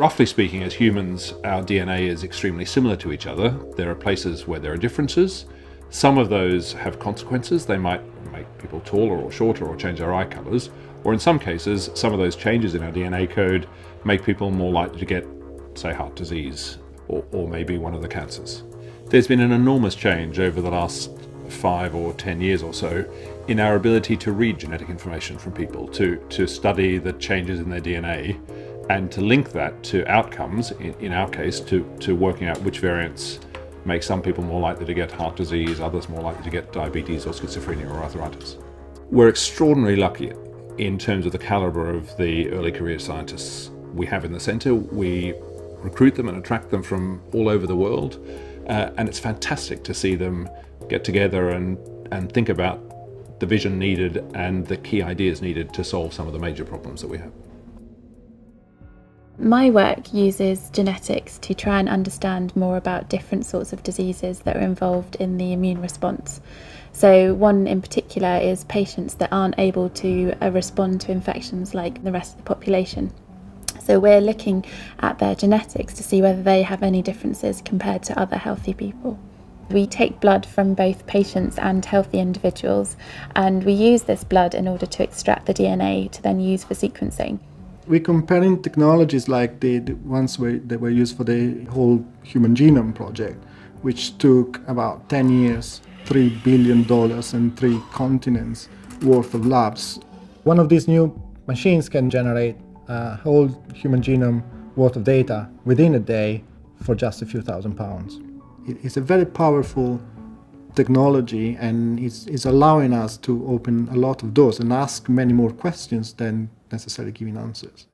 Roughly speaking, as humans, our DNA is extremely similar to each other. There are places where there are differences. Some of those have consequences. They might make people taller or shorter or change their eye colours. Or in some cases, some of those changes in our DNA code make people more likely to get, say, heart disease or, or maybe one of the cancers. There's been an enormous change over the last five or ten years or so in our ability to read genetic information from people, to, to study the changes in their DNA and to link that to outcomes, in, in our case, to, to working out which variants make some people more likely to get heart disease, others more likely to get diabetes or schizophrenia or arthritis. We're extraordinarily lucky in terms of the caliber of the early career scientists we have in the centre. We recruit them and attract them from all over the world, uh, and it's fantastic to see them get together and, and think about the vision needed and the key ideas needed to solve some of the major problems that we have. My work uses genetics to try and understand more about different sorts of diseases that are involved in the immune response. So, one in particular is patients that aren't able to uh, respond to infections like the rest of the population. So, we're looking at their genetics to see whether they have any differences compared to other healthy people. We take blood from both patients and healthy individuals, and we use this blood in order to extract the DNA to then use for sequencing we're comparing technologies like the, the ones that were used for the whole human genome project, which took about 10 years, $3 billion, and three continents worth of labs. One of these new machines can generate a whole human genome worth of data within a day for just a few thousand pounds. It's a very powerful technology and it's, it's allowing us to open a lot of doors and ask many more questions than necessarily giving answers.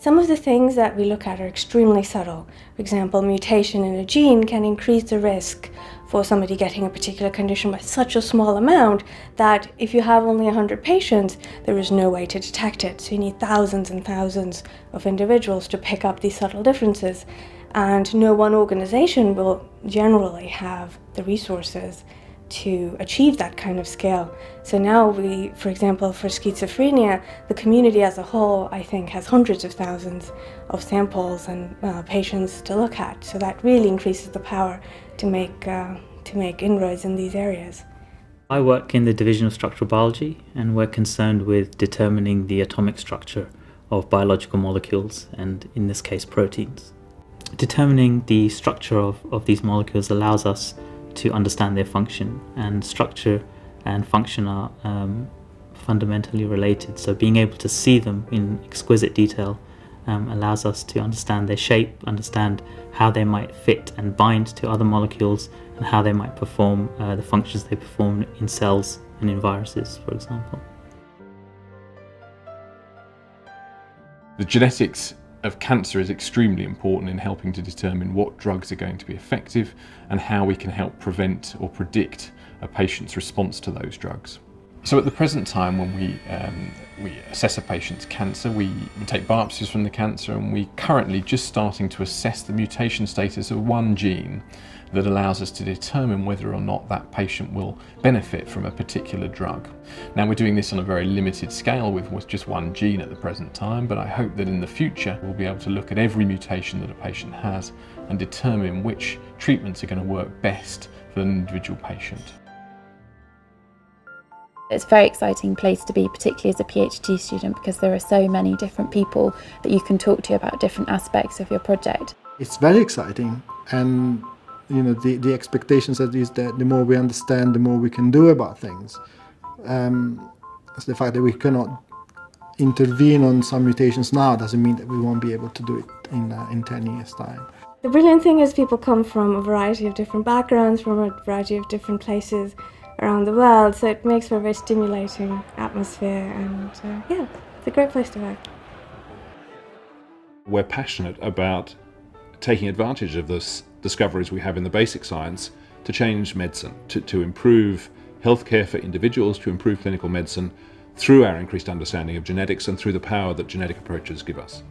Some of the things that we look at are extremely subtle. For example, mutation in a gene can increase the risk for somebody getting a particular condition by such a small amount that if you have only 100 patients, there is no way to detect it. So you need thousands and thousands of individuals to pick up these subtle differences. And no one organization will generally have the resources to achieve that kind of scale. So now we, for example, for schizophrenia, the community as a whole, I think, has hundreds of thousands of samples and uh, patients to look at. So that really increases the power to make, uh, to make inroads in these areas. I work in the Division of Structural Biology and we're concerned with determining the atomic structure of biological molecules and, in this case, proteins. Determining the structure of, of these molecules allows us to understand their function and structure and function are um, fundamentally related. So being able to see them in exquisite detail um, allows us to understand their shape, understand how they might fit and bind to other molecules, and how they might perform uh, the functions they perform in cells and in viruses, for example. The genetics of cancer is extremely important in helping to determine what drugs are going to be effective and how we can help prevent or predict a patient's response to those drugs. So at the present time when we, um, we assess a patient's cancer, we take biopsies from the cancer and we're currently just starting to assess the mutation status of one gene that allows us to determine whether or not that patient will benefit from a particular drug. Now we're doing this on a very limited scale with, with just one gene at the present time, but I hope that in the future we'll be able to look at every mutation that a patient has and determine which treatments are going to work best for an individual patient. It's a very exciting place to be, particularly as a PhD student, because there are so many different people that you can talk to about different aspects of your project. It's very exciting, and you know the, the expectations is that the more we understand, the more we can do about things. Um, so the fact that we cannot intervene on some mutations now doesn't mean that we won't be able to do it in uh, in 10 years' time. The brilliant thing is people come from a variety of different backgrounds, from a variety of different places around the world, so it makes for a very stimulating atmosphere, and uh, yeah, it's a great place to work. We're passionate about taking advantage of the discoveries we have in the basic science to change medicine, to, to improve healthcare for individuals, to improve clinical medicine through our increased understanding of genetics and through the power that genetic approaches give us.